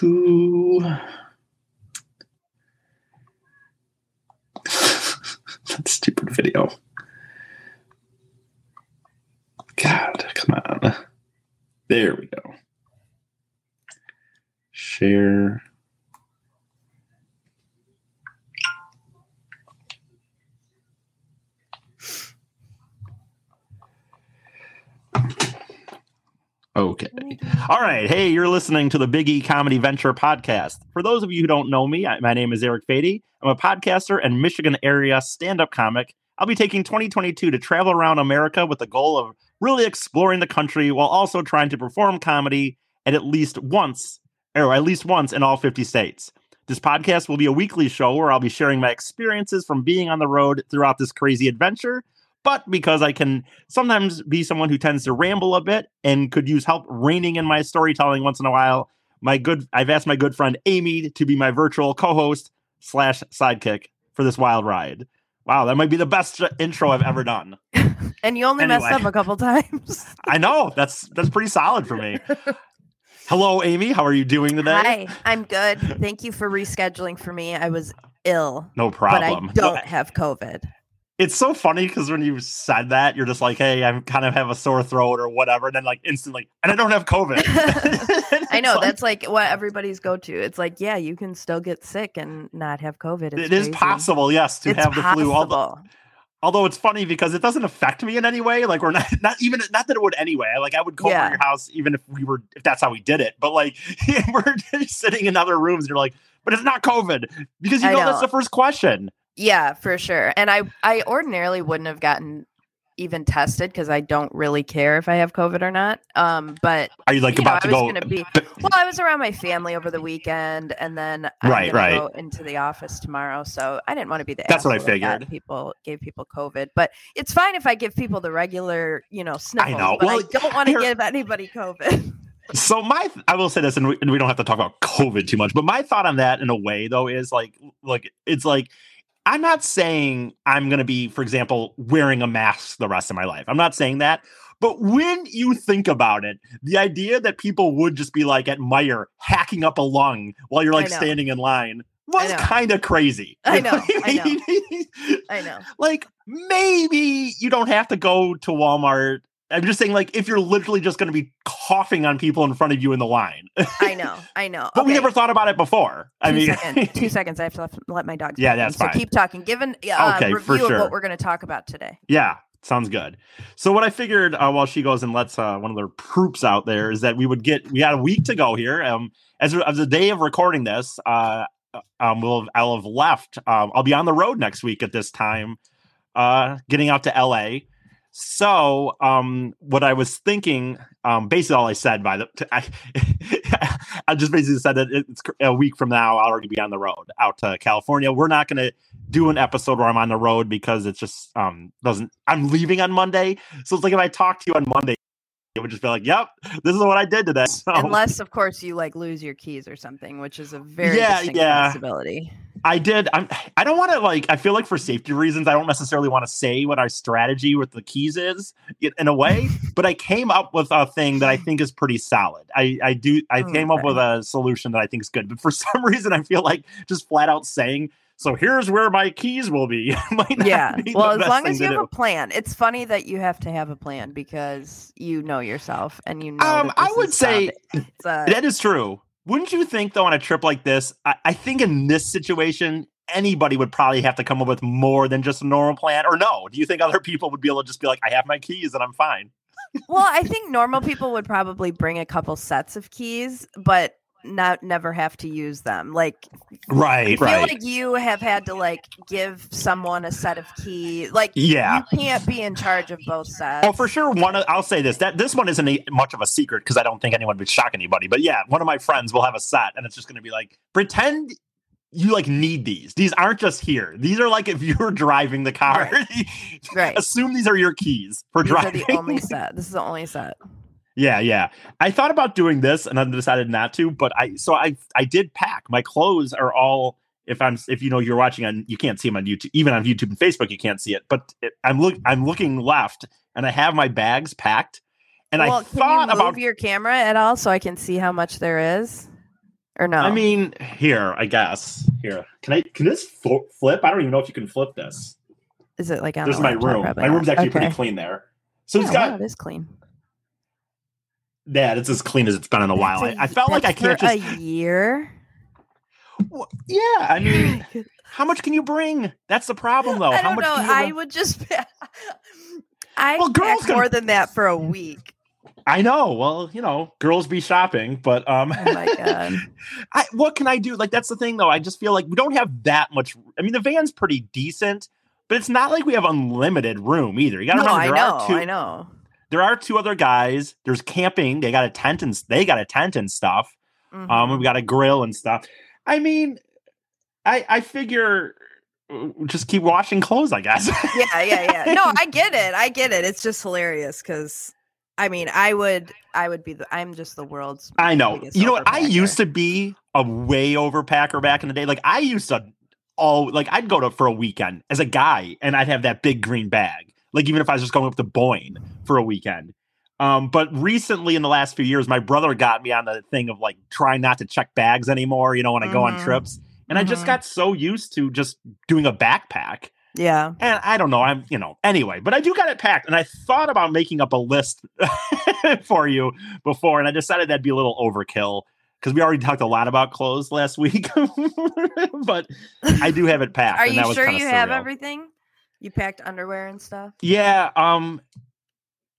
to that stupid video. God, come on. There we go. Share. Okay. All right. Hey, you're listening to the Biggie Comedy Venture podcast. For those of you who don't know me, I, my name is Eric Fady. I'm a podcaster and Michigan area stand up comic. I'll be taking 2022 to travel around America with the goal of really exploring the country while also trying to perform comedy at at least once, or at least once in all 50 states. This podcast will be a weekly show where I'll be sharing my experiences from being on the road throughout this crazy adventure but because I can sometimes be someone who tends to ramble a bit and could use help reining in my storytelling once in a while, my good I've asked my good friend Amy to be my virtual co-host slash sidekick for this wild ride. Wow, that might be the best intro I've ever done. and you only anyway, messed up a couple times. I know that's that's pretty solid for me. Hello, Amy. How are you doing today? Hi, I'm good. Thank you for rescheduling for me. I was ill. No problem. But I don't have COVID it's so funny because when you said that, you're just like, "Hey, I kind of have a sore throat or whatever," and then like instantly, and I don't have COVID. I know like, that's like what everybody's go to. It's like, yeah, you can still get sick and not have COVID. It's it is possible, yes, to it's have the possible. flu. Although, although it's funny because it doesn't affect me in any way. Like we're not, not even not that it would anyway. Like I would go yeah. over your house even if we were if that's how we did it. But like we're sitting in other rooms, and you're like, but it's not COVID because you know, know that's the first question. Yeah, for sure. And I I ordinarily wouldn't have gotten even tested because I don't really care if I have COVID or not. Um, but are you like you about know, to go? Be, well, I was around my family over the weekend, and then I'm right, right, go into the office tomorrow. So I didn't want to be the. That's what I figured. People gave people COVID, but it's fine if I give people the regular, you know, sniffles. I know. But well, I don't want to give anybody COVID. so my i will say this and we, and we, don't have to talk about covid too much but my thought on that in a way though is like like it's like I'm not saying I'm going to be, for example, wearing a mask the rest of my life. I'm not saying that. But when you think about it, the idea that people would just be like at Meijer hacking up a lung while you're like standing in line was kind of crazy. I know. I know. I know. Like maybe you don't have to go to Walmart I'm just saying, like, if you're literally just going to be coughing on people in front of you in the line. I know, I know. but okay. we never thought about it before. I mean, seconds, two seconds. I have to let, let my dog. Yeah, that's so fine. keep talking. Given uh, okay, review for sure. of what we're going to talk about today. Yeah, sounds good. So what I figured uh, while she goes and lets uh, one of their troops out there is that we would get we had a week to go here. Um, as of the day of recording this, uh, um, we'll have, I'll have left. Um, I'll be on the road next week at this time, uh, getting out to L.A. So, um, what I was thinking, um, basically all I said by the, I, I just basically said that it's a week from now, I'll already be on the road out to California. We're not going to do an episode where I'm on the road because it just, um, doesn't, I'm leaving on Monday. So it's like if I talk to you on Monday, it would just be like, "Yep, this is what I did today." So, Unless, of course, you like lose your keys or something, which is a very yeah, yeah. possibility. I did. I'm, I don't want to like. I feel like for safety reasons, I don't necessarily want to say what our strategy with the keys is in a way. but I came up with a thing that I think is pretty solid. I I do. I oh, came okay. up with a solution that I think is good. But for some reason, I feel like just flat out saying so here's where my keys will be. yeah. well, as long as you have do. a plan. It's funny that you have to have a plan because you know yourself and you know. Um, I would say that is true. Wouldn't you think though on a trip like this? I, I, think in this situation, anybody would probably have to come up with more than just a normal plan. Or no? Do you think other people would be able to just be like, I have my keys and I'm fine? well, I think normal people would probably bring a couple sets of keys, but not never have to use them. Like right, I feel right. like you have had to like give someone a set of keys. Like yeah, you can't be in charge of both sets. Oh, for sure. One, I'll say this: that this one isn't a, much of a secret because I don't think anyone would shock anybody. But yeah, one of my friends will have a set, and it's just going to be like pretend you like need these. These aren't just here. These are like if you're driving the car. Right. right. Assume these are your keys for these driving. Are the only set. This is the only set. Yeah, yeah. I thought about doing this and I decided not to, but I so I I did pack. My clothes are all if I'm if you know you're watching on you can't see them on YouTube even on YouTube and Facebook you can't see it, but it, I'm look I'm looking left and I have my bags packed and well, I thought you about your camera at all so I can see how much there is. Or no? I mean, here, I guess. Here, can I? Can this fl- flip? I don't even know if you can flip this. is it like on There's the my laptop? room. My room's actually Okay. pretty clean there. So yeah, it's got wow, it is clean. Yeah, it's as clean as it's been in a while. I, I felt like I can't just. a year. Well, yeah, I mean, how much can you bring? That's the problem, though. I how don't much know. I would just. I Well, girls can- more than that for a week. I know. Well, you know, girls be shopping, but um, Oh my god. I, what can I do? Like that's the thing, though. I just feel like we don't have that much. I mean, the van's pretty decent, but it's not like we have unlimited room either. You got to no, remember I know. two. I know. There are two other guys. There's camping. They got a tent and they got a tent and stuff. Um, Mhm. we got a grill and stuff. I mean, I I figure uh, just keep washing clothes. I guess. yeah, yeah, yeah. No, I get it. I get it. It's just hilarious because, I mean, I would, I would be the. I'm just the world's. I know. You know what? I used to be a way overpacker back in the day. Like I used to all like I'd go to for a weekend as a guy and I'd have that big green bag. Like even if I was just going up to Boyne for a weekend. Um, but recently in the last few years, my brother got me on the thing of like trying not to check bags anymore, you know, when I go on Mhm. trips. And I just Mhm. got so used to just doing a backpack. Yeah. And I don't know, I'm, you know, anyway, but I do got it packed. And I thought about making up a list for you before, and I decided that'd be a little overkill because we already talked a lot about clothes last week. but I do have it packed. Are and you that was sure you have everything? You packed underwear and stuff. Yeah. Um.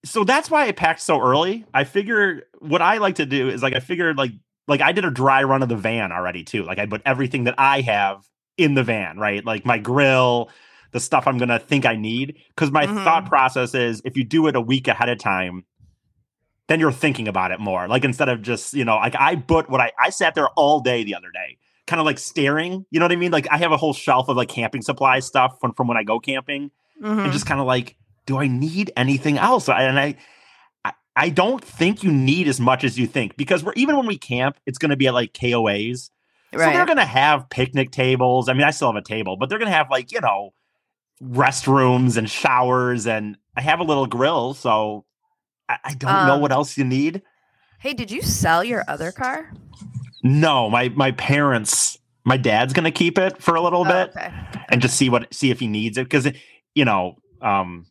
So that's why I packed so early. I figure what I like to do is like I figured like like I did a dry run of the van already too. Like I put everything that I have in the van, right? Like my grill, the stuff I'm gonna think I need. Because my Mhm. thought process is if you do it a week ahead of time, then you're thinking about it more. Like instead of just you know like I put what I I sat there all day the other day. Kind of like staring, you know what I mean? Like I have a whole shelf of like camping supply stuff from, from when I go camping Mhm. and just kind of like, do I need anything else? And I, I, I don't think you need as much as you think because we're even when we camp, it's going to be at like KOAs. So they're going to have picnic tables. I mean, I still have a table, but they're going to have like you know restrooms and showers, and I have a little grill. So I, I don't know Um, what else you need. Hey, did you sell your other car? No, my my parents, my dad's going to keep it for a little Oh, bit. okay. and just see what see if he needs it because you know um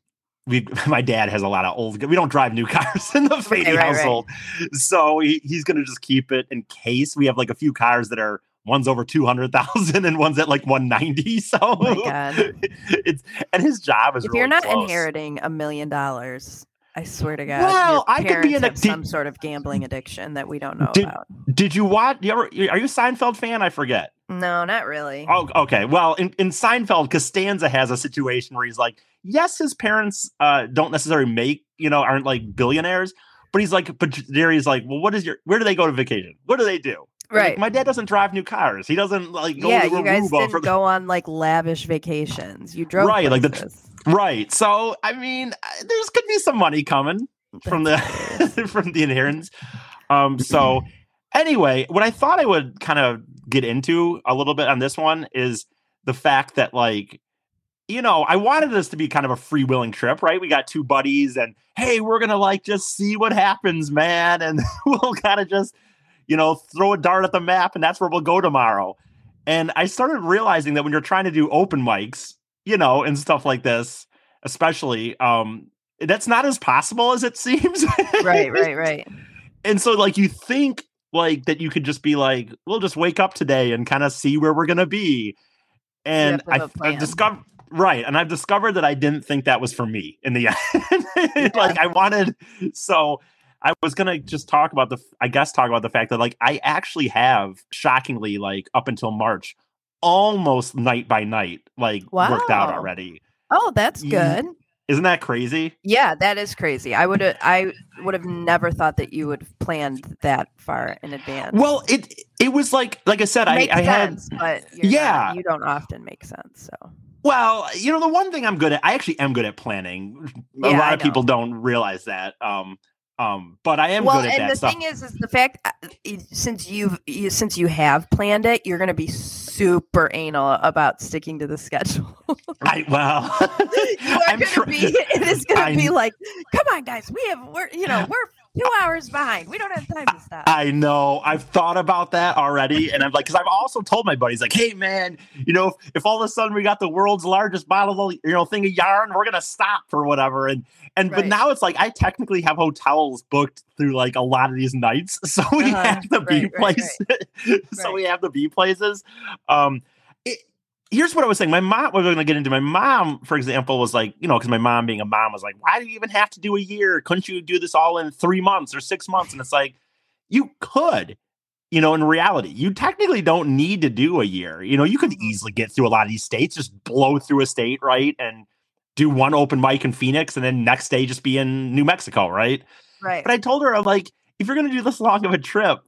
we my dad has a lot of old we don't drive new cars in the Fady right, right. household so he, he's gonna just keep it in case we have like a few cars that are one's over 200,000 and one's at like 190 so Oh it's and his job is if really you're not close. inheriting a million dollars, I swear to God, Well, I could be an have addic- some sort of gambling addiction that we don't know Did- about. did you watch you ever are you a Seinfeld fan I forget No, not really. Oh, okay. Well, in, in Seinfeld, Costanza has a situation where he's like, yes, his parents uh, don't necessarily make, you know, aren't like billionaires, but he's like, but Jerry's like, well, what is your, where do they go to vacation? What do they do? Like, right. my dad doesn't drive new cars. He doesn't like go yeah, to you guys didn't for go on like lavish vacations. You drove Right, like the- places. Right. So, I mean, uh, there's could be some money coming from the from the inheritance. Um, so anyway, what I thought I would kind of get into a little bit on this one is the fact that like you know, I wanted this to be kind of a freewheeling trip, right? We got two buddies and hey, we're gonna like just see what happens, man, and we'll kind of just you know throw a dart at the map, and that's where we'll go tomorrow. And I started realizing that when you're trying to do open mics, you know, and stuff like this, especially, um, that's not as possible as it seems. right, right, right. and so like you think like that you could just be like we'll just wake up today and kind of see where we're gonna be and I, to have a I, i've discovered right and i've discovered that i didn't think that was for me in the end like i wanted so i was gonna just talk about the i guess talk about the fact that like i actually have shockingly like up until march almost night by night like worked out already Oh, that's good. isn't that crazy Yeah, that is crazy. I would have I would have never thought that you would have planned that far in advance. well it it was like like i said i, I had sense, but you're not- Yeah. you don't often make sense. So Well, you know, the one thing I'm good at, I actually am good at planning. A Yeah, lot of people don't realize that. Um, um, but I am well, good at and that the stuff. thing is, is the fact uh, since you've you, since you have planned it, you're going to be super anal about sticking to the schedule. I, well, you are I'm to tr- be. It is to be like, come on, guys, we have we're you know we're two hours behind. We don't have time to stop. I know. I've thought about that already, and I'm like, because I've also told my buddies, like, hey man, you know, if, if, all of a sudden we got the world's largest bottle of you know thing of yarn, we're gonna stop for whatever. And and right. but now it's like I technically have hotels booked through like a lot of these nights, so we uh-huh. have the right, B right, places. so we have the B places. Um, here's what I was saying. My mom, we're going to get into my mom, for example, was like, you know, because my mom being a mom was like, why do you even have to do a year? Couldn't you do this all in three months or six months? And it's like, you could, you know, in reality, you technically don't need to do a year. You know, you could mm-hmm. easily get through a lot of these states, just blow through a state, right? And do one open mic in Phoenix and then next day just be in New Mexico, right? Right. But I told her, I'm like, if you're going to do this long of a trip,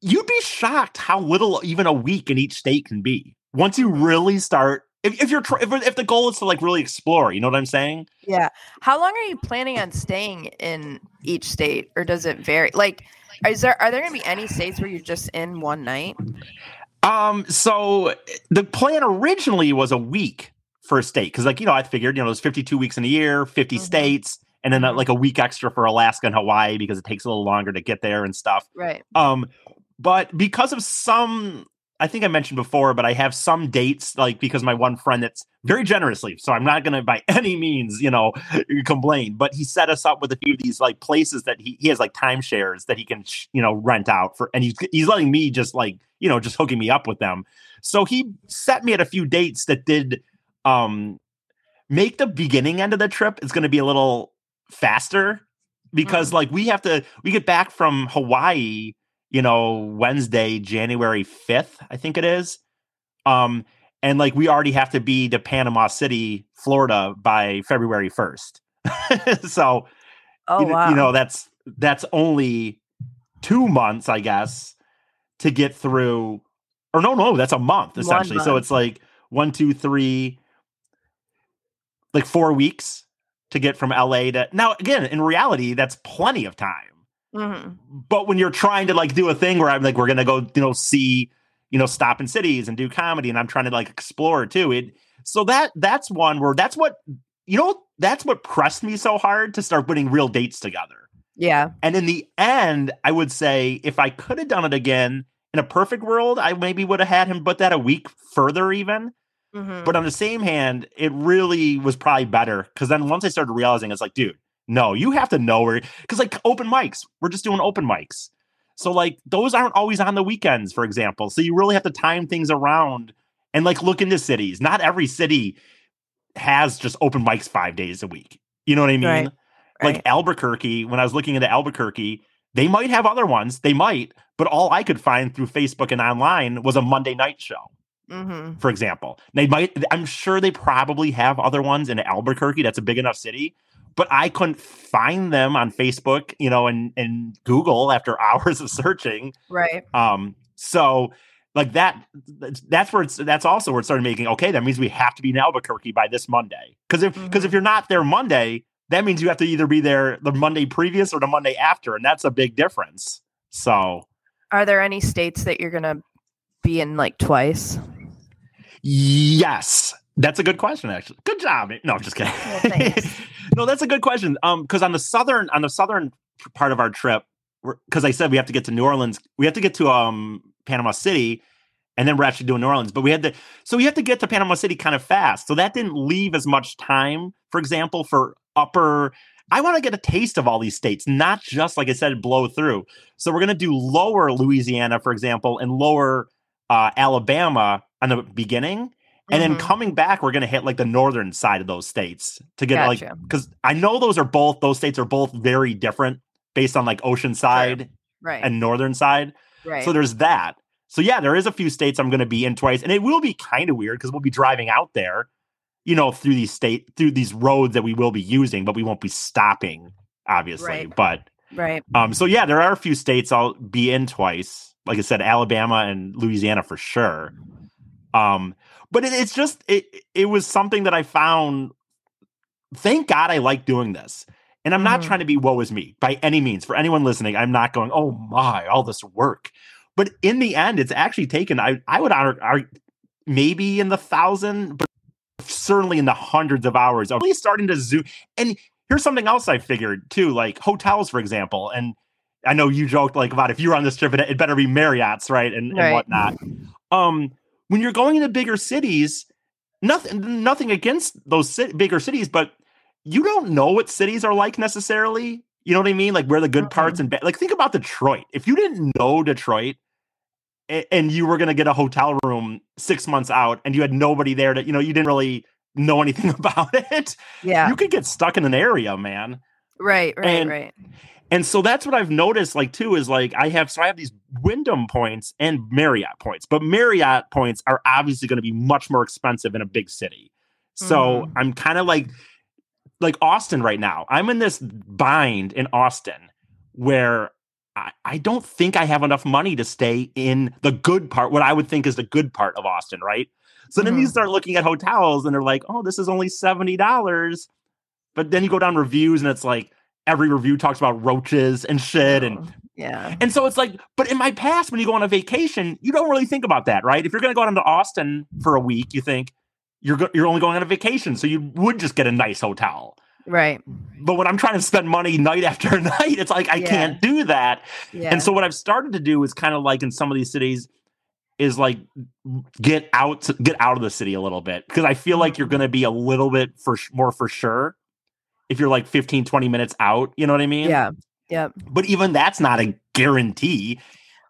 you'd be shocked how little even a week in each state can be once you really start if, if you're if, if the goal is to like really explore you know what i'm saying? Yeah. How long are you planning on staying in each state or does it vary? Like is there are there going to be any states where you're just in one night? Um so the plan originally was a week for a state because like you know i figured you know there's 52 weeks in a year 50 mm-hmm. states and then uh, like a week extra for alaska and hawaii because it takes a little longer to get there and stuff. Right. Um but because of some I think I mentioned before, but I have some dates like because my one friend that's very generously, so I'm not going to by any means, you know, complain, but he set us up with a few of these like places that he, he has like timeshares that he can, you know, rent out for, and he's, he's letting me just like, you know, just hooking me up with them. So he set me at a few dates that did um make the beginning end of the trip is going to be a little faster because mm. like we have to, we get back from Hawaii you know, Wednesday, January 5th, I think it is. Um, and like we already have to be to Panama City, Florida by February 1st. so oh, you, wow. you know, that's that's only two months, I guess, to get through or no, no, that's a month essentially. Month. So it's like one, two, three, like four weeks to get from LA to now again, in reality, that's plenty of time. Mm-hmm. But when you're trying to like do a thing where I'm like, we're gonna go, you know, see, you know, stop in cities and do comedy, and I'm trying to like explore too. It so that that's one where that's what you know, that's what pressed me so hard to start putting real dates together. Yeah. And in the end, I would say if I could have done it again in a perfect world, I maybe would have had him put that a week further even. Mm-hmm. But on the same hand, it really was probably better because then once I started realizing, it's like, dude, no, you have to know where because like open mics, we're just doing open mics. So like those aren't always on the weekends, for example. So you really have to time things around and like look into cities. Not every city has just open mics five days a week. You know what I mean? Right. Like right. Albuquerque, when I was looking into Albuquerque, they might have other ones. They might, but all I could find through Facebook and online was a Monday night show. Mm-hmm. For example, they might. I'm sure they probably have other ones in Albuquerque. That's a big enough city but I couldn't find them on Facebook, you know, and and Google after hours of searching. Right. Um. So like that that's where it's that's also where it started making okay that means we have to be in albuquerque by this monday because if because mm-hmm. if you're not there monday that means you have to either be there the monday previous or the monday after and that's a big difference so are there any states that you're gonna be in like twice yes that's a good question, actually. Good job. No, I'm just kidding. Well, no, that's a good question. Um, because on the southern on the southern part of our trip, because I said we have to get to New Orleans, we have to get to um Panama City, and then we're actually doing New Orleans. But we had to, so we have to get to Panama City kind of fast. So that didn't leave as much time, for example, for upper. I want to get a taste of all these states, not just like I said, blow through. So we're gonna do lower Louisiana, for example, and lower uh, Alabama on the beginning and mm-hmm. then coming back, we're going to hit like the northern side of those states to get gotcha. like, because I know those are both, those states are both very different based on like ocean side right. and northern side. Right. So there's that. So yeah, there is a few states I'm going to be in twice, and it will be kind of weird because we'll be driving out there, you know, through these state through these roads that we will be using, but we won't be stopping, obviously. Right. But right. Um. So yeah, there are a few states I'll be in twice. Like I said, Alabama and Louisiana for sure. Um but it, it's just it it was something that I found. Thank God I like doing this. And I'm not mm-hmm. trying to be woe is me by any means. For anyone listening, I'm not going, oh my, all this work. But in the end, it's actually taken, I, I would honor, are maybe in the thousand, but certainly in the hundreds of hours of really starting to zoom. And here's something else I figured too, like hotels, for example. And I know you joked like about if you're on this trip, it, it better be Marriott's, right? And, Right. and whatnot. Um, when you're going into bigger cities, nothing nothing against those bigger cities, but you don't know what cities are like necessarily. You know what I mean? Like where the good uh-huh. parts and bad. Like think about Detroit. If you didn't know Detroit, and you were going to get a hotel room six months out, and you had nobody there to, you know, you didn't really know anything about it. Yeah. You could get stuck in an area, man. right. Right. and- right. And so that's what I've noticed, like too, is like I have so I have these Wyndham points and Marriott points, but Marriott points are obviously going to be much more expensive in a big city. So Mhm. I'm kind of like like Austin right now. I'm in this bind in Austin where I, I don't think I have enough money to stay in the good part, what I would think is the good part of Austin, right? So then you Mhm. start looking at hotels and they're like, oh, this is only $70. But then you go down reviews and it's like every review talks about roaches and shit. And Oh, yeah. and so it's like, but in my past, when you go on a vacation, you don't really think about that, right? If you're going to go down to Austin for a week, you think you're go- you're only going on a vacation, so you would just get a nice hotel. Right. But when I'm trying to spend money night after night, it's like I Yeah. can't do that. Yeah. And so what I've started to do is kind of like in some of these cities is like get out get out of the city a little bit because I feel like you're mm-hmm. going to be a little bit for sh- more for sure if you're like 15 20 minutes out, you know what I mean? yeah. Yep. But even that's not a guarantee.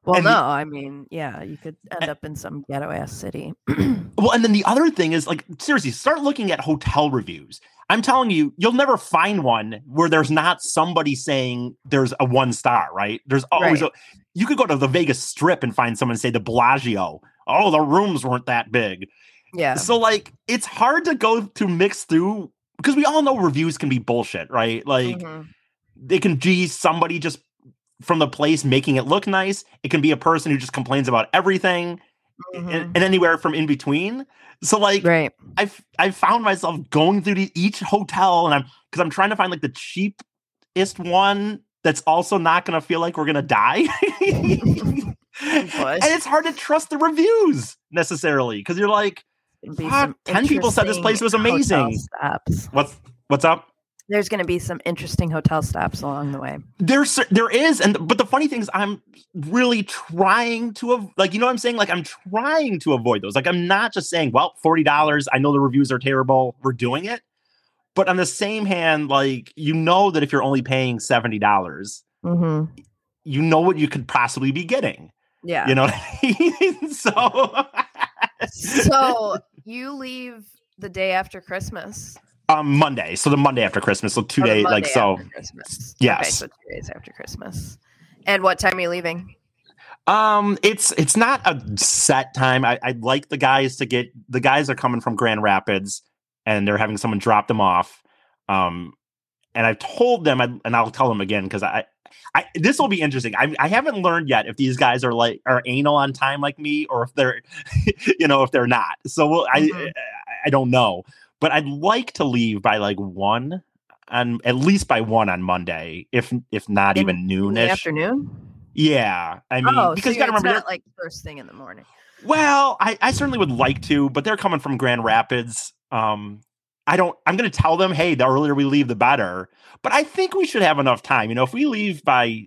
Well, And no, the- I mean, yeah, you could end up in some ghetto ass city. Well, and then the other thing is like seriously, start looking at hotel reviews. I'm telling you, you'll never find one where there's not somebody saying there's a one star, right? There's always Right. a you could go to the Vegas Strip and find someone say the Bellagio. Oh, the rooms weren't that big. yeah. So like it's hard to go to mix through because we all know reviews can be bullshit, right? Like Mhm. Mm-hmm. can be somebody just from the place making it look nice. It can be a person who just complains about everything Mhm. and, and anywhere from in between. So like right. I've I've found myself going through the, each hotel and I'm because I'm trying to find like the cheapest one that's also not going to feel like we're going to die. and it's hard to trust the reviews necessarily because you're like, Gonna fuck, 10 people said this place was amazing. What's what's up? There's going to be some interesting hotel stops along the way. There's there is and but the funny thing is I'm really trying to like you know what I'm saying like I'm trying to avoid those. Like I'm not just saying, well, $40, I know the reviews are terrible, we're doing it. But on the same hand, like you know that if you're only paying $70, Mm-hmm. you know what you could possibly be getting. Yeah. You know what I mean? so so you leave the day after Christmas. um Monday. So the Monday after Christmas. So two days like so Christmas. yes. Okay, so two days after Christmas. And what time are you leaving? Um, it's it's not a set time. I, I'd like the guys to get the guys are coming from Grand Rapids and they're having someone drop them off. Um, and I've told them, and and I'll tell them again because I, I this will be interesting. I I haven't learned yet if these guys are like are anal on time like me or if they're, you know, if they're not. So we'll, I Mhm. I I don't know, but I'd like to leave by like one. On at least by one on Monday, if if not In- even In the noonish. afternoon? Yeah, I mean, oh, because so you got to remember, not like first thing in the morning. well, I, I certainly would like to, but they're coming from Grand Rapids. Um, I don't. I'm going to tell them, hey, the earlier we leave, the better. But I think we should have enough time. You know, if we leave by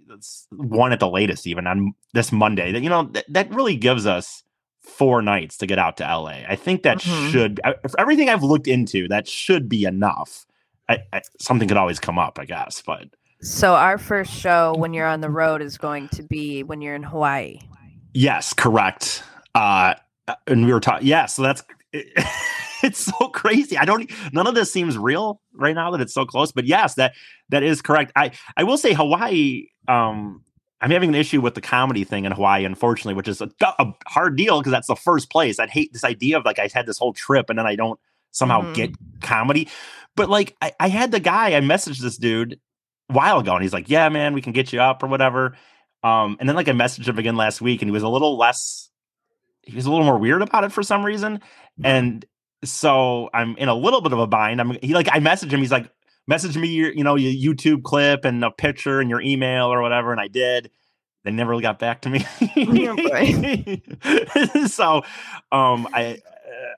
one at the latest, even on this Monday, that you know that, that really gives us four nights to get out to LA. I think that Mhm. should, I- for everything I've looked into, that should be enough. I, I, something could always come up, I guess, but So our first show when you're on the road is going to be when you're in Hawaii. Yes, correct. Uh, and we were talking. Yeah, so that's it's so crazy. I don't. None of this seems real right now that it's so close. But yes, that that is correct. I I will say Hawaii. Um, I'm having an issue with the comedy thing in Hawaii, unfortunately, which is a, a hard deal because that's the first place. I'd hate this idea of like I had this whole trip and then I don't somehow Mhm. get comedy. But like I, I had the guy. I messaged this dude a while ago, and he's like, "Yeah, man, we can get you up or whatever." Um, and then like I messaged him again last week, and he was a little less. He was a little more weird about it for some reason, and so I'm in a little bit of a bind. I'm he like I messaged him. He's like, message me your you know your YouTube clip and a picture and your email or whatever, and I did. They never really got back to me. Oh, so, um, I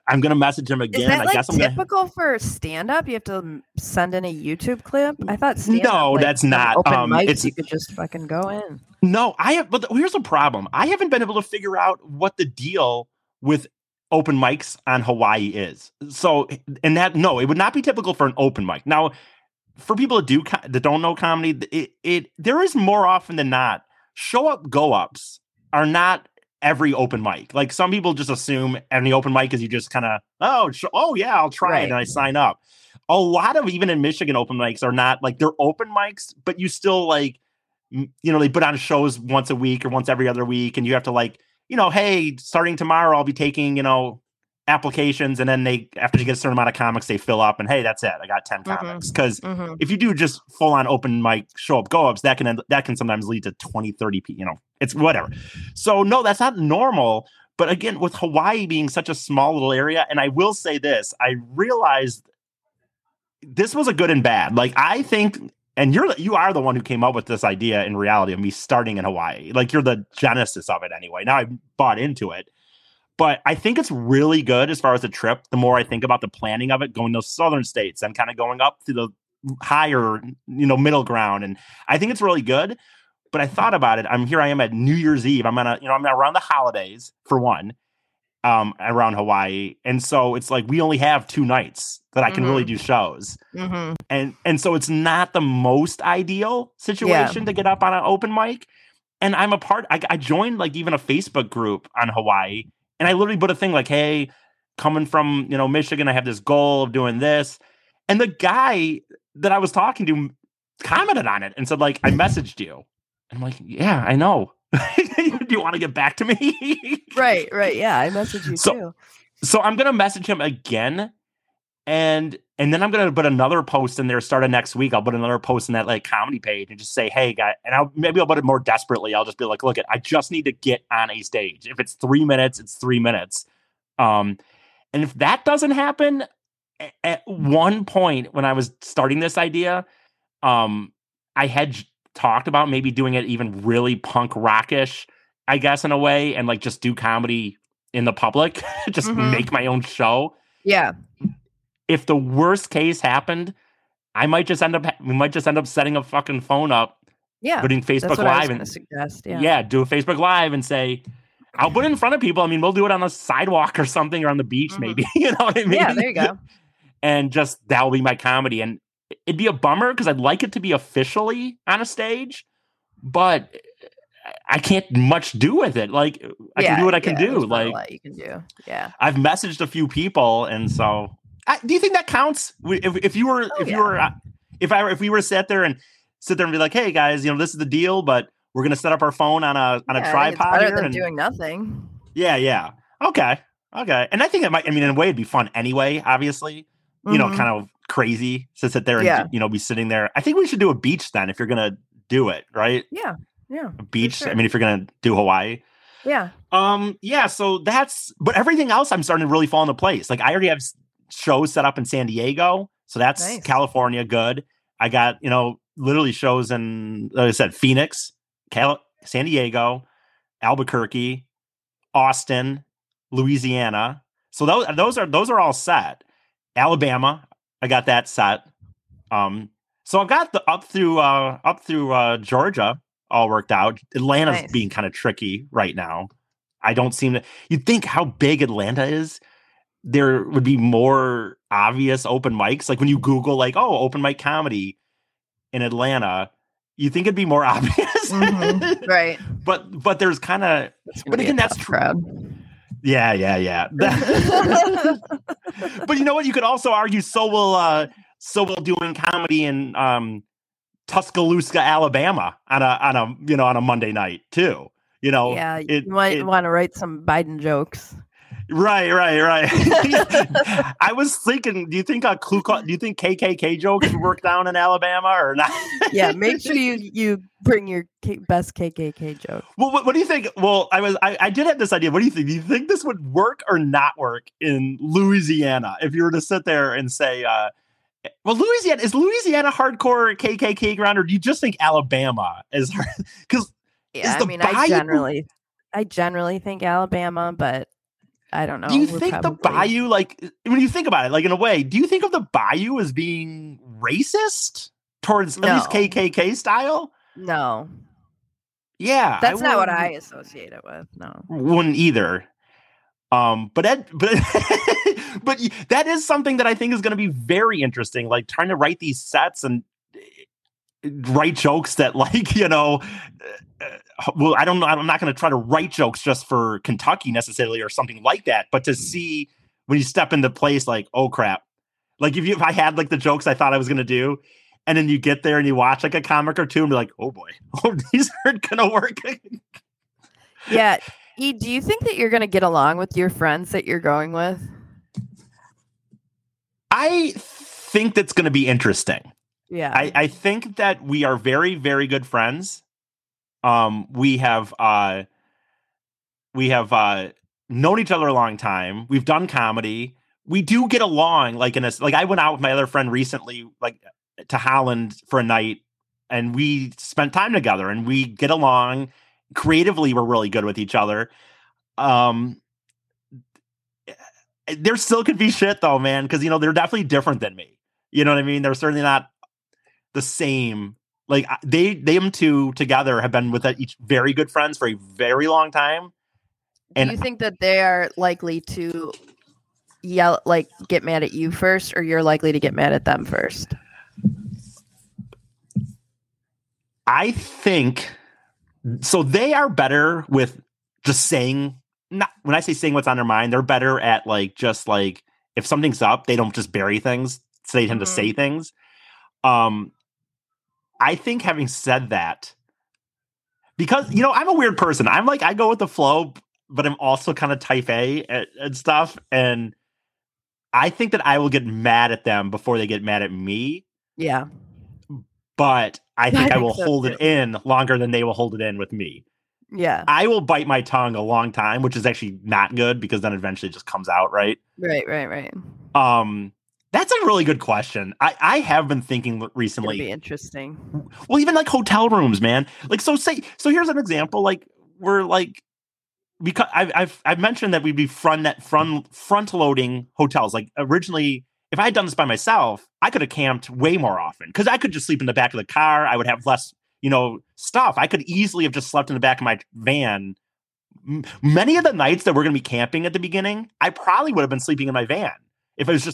I'm gonna message him again. Is that I like guess I'm gonna. typical for stand up? You have to send in a YouTube clip. I thought No, that's not. Open Um, mics, it's- you could just fucking go in. No, I have. But here's the problem: I haven't been able to figure out what the deal with open mics on Hawaii is. So, and that no, it would not be typical for an open mic. Now, for people that do that don't know comedy, it it there is more often than not show up go ups are not every open mic. Like some people just assume any open mic is you just kind of oh sh- oh yeah I'll try it and I sign up. A lot of even in Michigan open mics are not like they're open mics, but you still like you know they put on shows once a week or once every other week, and you have to like you know hey starting tomorrow I'll be taking you know applications and then they after you get a certain amount of comics they fill up and hey that's it I got 10 Mhm. comics. Because hmm if you do just full on open mic show up go ups that can end, that can sometimes lead to 20 30 p you know it's whatever. So no that's not normal but again with hawaii being such a small little area and i will say this i realized this was a good and bad. Like i think and you're you are the one who came up with this idea in reality of me starting in hawaii like you're the genesis of it anyway now I've bought into it but I think it's really good as far as the trip. The more I think about the planning of it, going to southern states and kind of going up to the higher, you know, middle ground, and I think it's really good. But I thought about it. I'm here. I am at New Year's Eve. I'm gonna, you know, I'm around the holidays for one, um, around Hawaii, and so it's like we only have two nights that I can really do shows, hmm and and so it's not the most ideal situation to get up on an open mic. And I'm a part. I, I joined like even a Facebook group on Hawaii, and I literally put a thing like, "Hey, coming from you know Michigan, I have this goal of doing this," and the guy that I was talking to commented on it and said like, "I messaged you." And I'm like, "Yeah, I know. Do you want to get back to me?" Right, right. Yeah, I messaged you So- too. so I'm gonna message him again, and and then I'm gonna put another post in there. Starting next week, I'll put another post in that like comedy page and just say, "Hey, guy," and I'll maybe I'll put it more desperately. I'll just be like, "Look, it, I just need to get on a stage. If it's three minutes, it's three minutes." Um, and if that doesn't happen, at one point when I was starting this idea, um, I had talked about maybe doing it even really punk rockish, I guess, in a way, and like just do comedy in the public, just Mhm. make my own show. Yeah. If the worst case happened, I might just end up we might just end up setting a fucking phone up, Yeah. putting Facebook what I was Live and suggest. yeah. Yeah. do a Facebook Live and say, I'll put it in front of people. I mean, we'll do it on the sidewalk or something or on the beach, Mhm. maybe. you know what I mean? Yeah, there you go. and just that'll be my comedy. And it'd be a bummer because I'd like it to be officially on a stage, but I can't much do with it. Like I yeah, can do what I can yeah, do. Like lot you can do. Yeah. I've messaged a few people, and so I, do you think that counts? If, if you were, Oh, if you yeah. were, uh, if I, were- if we were sit there and sit there and be like, hey guys, you know, this is the deal, but we're gonna set up our phone on a on a I think it's tripod here, than and doing nothing. yeah, yeah, okay, okay, and I think it might. I mean, in a way, it'd be fun anyway. Obviously, you know, Mhm. kind of crazy to sit there and Yeah. you know be sitting there. I think we should do a beach then if you're gonna do it, right? Yeah. Yeah. A beach. I mean, if you're gonna do Hawaii. Yeah. Um, yeah, so that's but everything else I'm starting to really fall into place. Like I already have shows set up in San Diego, so that's Nice. California good. I got, you know, literally shows in like I said, Phoenix, Cal- San Diego, Albuquerque, Austin, Louisiana. So those those are those are all set. Alabama, I got that set. Um, so I've got the up through uh up through uh Georgia all worked out. Atlanta's Nice. being kind of tricky right now. I don't seem to you'd think how big Atlanta is. There would be more obvious open mics. Like when you Google like, oh, open mic comedy in Atlanta, you think it'd be more obvious. Mhm. Right. but but there's kind of But again, that's tough true. Yeah, yeah, yeah. but you know what? You could also argue so will uh so will doing comedy in um Tuscaloosa, Alabama on a on a you know on a Monday night too. You know, yeah. it- you might want to write some Biden jokes. Right, right, right. I was thinking, do you think a Klux- do you think KKK jokes would work down in Alabama or not? Yeah. Make sure you you bring your K- best KKK joke. Well, what, what do you think? Well, I was I, I did have this idea. What do you think? Do you think this would work or not work in Louisiana if you were to sit there and say, uh, well, Louisiana is Louisiana hardcore KKK ground, or do you just think Alabama is because Yeah. I mean, I generally, I generally think Alabama, but I don't know. do you think the bayou like when you think about it like in a way do you think of the bayou as being racist towards at least kkk style No, yeah that's not what I associate it with. No. wouldn't either um but Ed, but but that is something that i think is going to be very interesting like trying to write these sets and uh, write jokes that like you know uh, well i don't know i'm not going to try to write jokes just for kentucky necessarily or something like that but to see when you step into place like oh crap like if you if i had like the jokes i thought i was going to do and then you get there and you watch like a comic or two and be like oh boy oh these aren't going to work Yeah. E, do you think that you're going to get along with your friends that you're going with? I think that's going to be interesting. Yeah. I, I think that we are very, very good friends. Um, we have uh, we have uh, known each other a long time. We've done comedy. We do get along. Like in a like, I went out with my other friend recently, like to Holland for a night, and we spent time together, and we get along. Creatively, we're really good with each other. Um, there still could be shit though, man, because you know they're definitely different than me. You know what I mean? They're certainly not the same. Like they, them two together have been with each very good friends for a very long time. and- do you think that they are likely to yell, like, get mad at you first, or you're likely to get mad at them first? I think so. They are better with just saying. Not when I say saying what's on their mind, they're better at like just like if something's up, they don't just bury things. So they tend to Mhm. say things. Um, I think having said that, because you know I'm a weird person. I'm like I go with the flow, but I'm also kind of type A and, and stuff. And I think that I will get mad at them before they get mad at me. Yeah. But I think I, think will so, hold too. it in longer than they will hold it in with me. Yeah. I will bite my tongue a long time, which is actually not good because then eventually it just comes out, right? Right, right, right. Um, that's a really good question. I, I have been thinking recently. It'll recently. be interesting. well, even like hotel rooms, man. Like, so say, so here's an example. Like, we're like, because I've I've I've mentioned that we'd be front net front front loading hotels. Like originally, if I had done this by myself, I could have camped way more often because I could just sleep in the back of the car. I would have less, you know, stuff. I could easily have just slept in the back of my van. M- many of the nights that we're going to be camping at the beginning, I probably would have been sleeping in my van if it was just